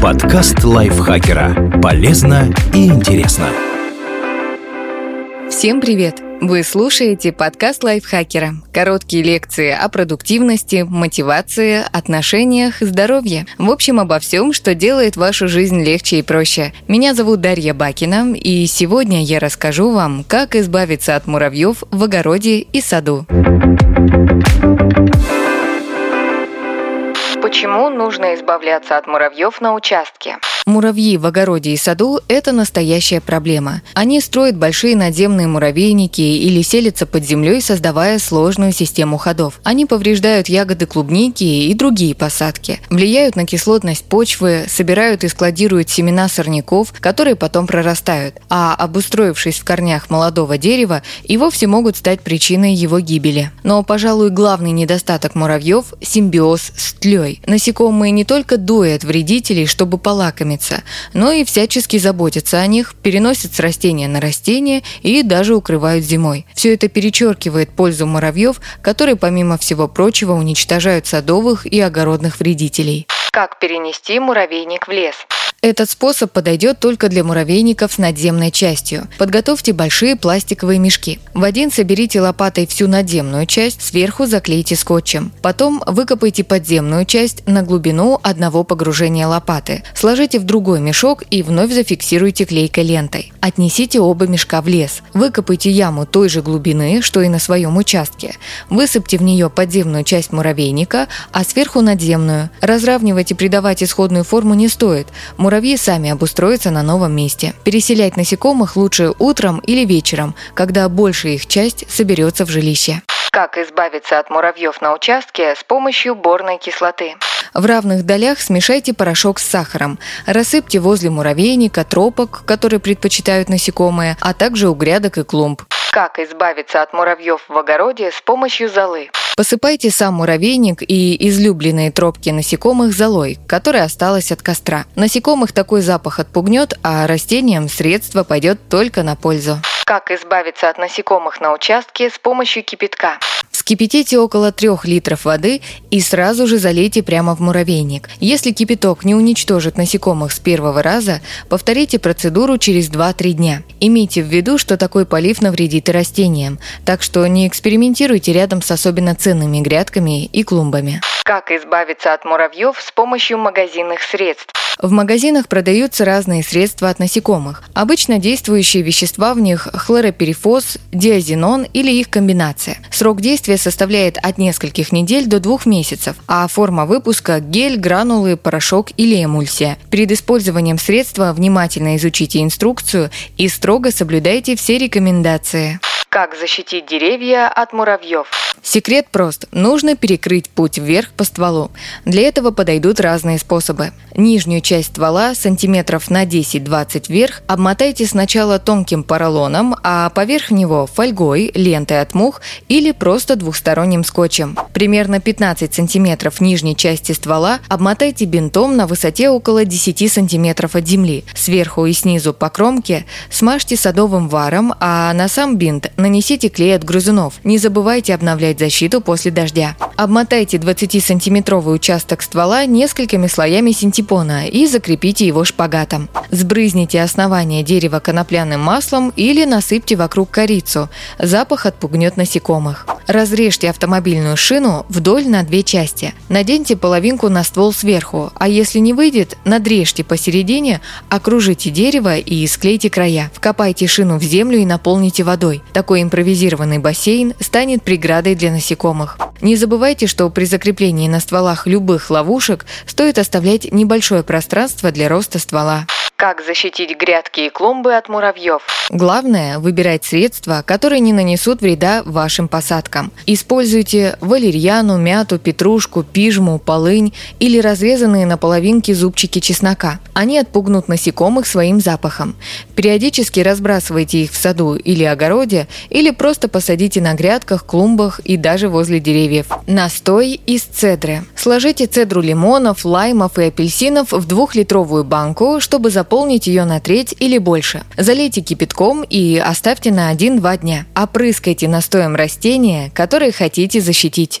Подкаст лайфхакера. Полезно и интересно. Всем привет! Вы слушаете подкаст лайфхакера. Короткие лекции о продуктивности, мотивации, отношениях, здоровье. В общем, обо всем, что делает вашу жизнь легче и проще. Меня зовут Дарья Бакина, и сегодня я расскажу вам, как избавиться от муравьев в огороде и саду. Почему нужно избавляться от муравьев на участке? Муравьи в огороде и саду – это настоящая проблема. Они строят большие надземные муравейники или селятся под землей, создавая сложную систему ходов. Они повреждают ягоды клубники и другие посадки, влияют на кислотность почвы, собирают и складируют семена сорняков, которые потом прорастают, а обустроившись в корнях молодого дерева, и вовсе могут стать причиной его гибели. Но, пожалуй, главный недостаток муравьев – симбиоз с тлей. Насекомые не только дуют вредителей, чтобы полакомиться, кормится, но и всячески заботятся о них, переносят с растения на растение и даже укрывают зимой. Все это перечеркивает пользу муравьев, которые, помимо всего прочего, уничтожают садовых и огородных вредителей. Как перенести муравейник в лес? Этот способ подойдет только для муравейников с надземной частью. Подготовьте большие пластиковые мешки. В один соберите лопатой всю надземную часть, сверху заклейте скотчем. Потом выкопайте подземную часть на глубину одного погружения лопаты. Сложите в другой мешок и вновь зафиксируйте клейкой лентой. Отнесите оба мешка в лес. Выкопайте яму той же глубины, что и на своем участке. Высыпьте в нее подземную часть муравейника, а сверху надземную. Разравнивать и придавать исходную форму не стоит – Муравьи сами обустроятся на новом месте. Переселять насекомых лучше утром или вечером, когда большая их часть соберется в жилище. Как избавиться от муравьев на участке с помощью борной кислоты? В равных долях смешайте порошок с сахаром. Рассыпьте возле муравейника, тропок, которые предпочитают насекомые, а также у грядок и клумб. Как избавиться от муравьев в огороде с помощью золы? Посыпайте сам муравейник и излюбленные тропки насекомых золой, которая осталась от костра. Насекомых такой запах отпугнет, а растениям средство пойдет только на пользу. Как избавиться от насекомых на участке с помощью кипятка? Вскипятите около 3 литров воды и сразу же залейте прямо в муравейник. Если кипяток не уничтожит насекомых с первого раза, повторите процедуру через 2-3 дня. Имейте в виду, что такой полив навредит и растениям, так что не экспериментируйте рядом с особенно ценными грядками и клумбами. Как избавиться от муравьев с помощью магазинных средств? В магазинах продаются разные средства от насекомых. Обычно действующие вещества в них хлороперифос, диазинон или их комбинация. Срок действия составляет от нескольких недель до двух месяцев, а форма выпуска – гель, гранулы, порошок или эмульсия. Перед использованием средства внимательно изучите инструкцию и строго соблюдайте все рекомендации. Как защитить деревья от муравьев? Секрет прост. Нужно перекрыть путь вверх по стволу. Для этого подойдут разные способы. Нижнюю часть ствола сантиметров на 10-20 вверх обмотайте сначала тонким поролоном, а поверх него фольгой, лентой от мух или просто двухсторонним скотчем. Примерно 15 сантиметров нижней части ствола обмотайте бинтом на высоте около 10 сантиметров от земли. Сверху и снизу по кромке смажьте садовым варом, а на сам бинт нанесите клей от грызунов. Не забывайте обновлять защиту после дождя. Обмотайте 20-сантиметровый участок ствола несколькими слоями синтепона и закрепите его шпагатом. Сбрызните основание дерева конопляным маслом или насыпьте вокруг корицу. Запах отпугнет насекомых. Разрежьте автомобильную шину вдоль на две части. Наденьте половинку на ствол сверху, а если не выйдет, надрежьте посередине, окружите дерево и склейте края. Вкопайте шину в землю и наполните водой. Такой импровизированный бассейн станет преградой для насекомых. Не забывайте, что при закреплении на стволах любых ловушек стоит оставлять небольшое пространство для роста ствола. Как защитить грядки и клумбы от муравьев? Главное – выбирать средства, которые не нанесут вреда вашим посадкам. Используйте валерьяну, мяту, петрушку, пижму, полынь или разрезанные на половинки зубчики чеснока. Они отпугнут насекомых своим запахом. Периодически разбрасывайте их в саду или огороде, или просто посадите на грядках, клумбах и даже возле деревьев. Настой из цедры. Сложите цедру лимонов, лаймов и апельсинов в двухлитровую банку, чтобы заполнить заполнить ее на треть или больше. Залейте кипятком и оставьте на 1-2 дня. Опрыскайте настоем растения, которые хотите защитить.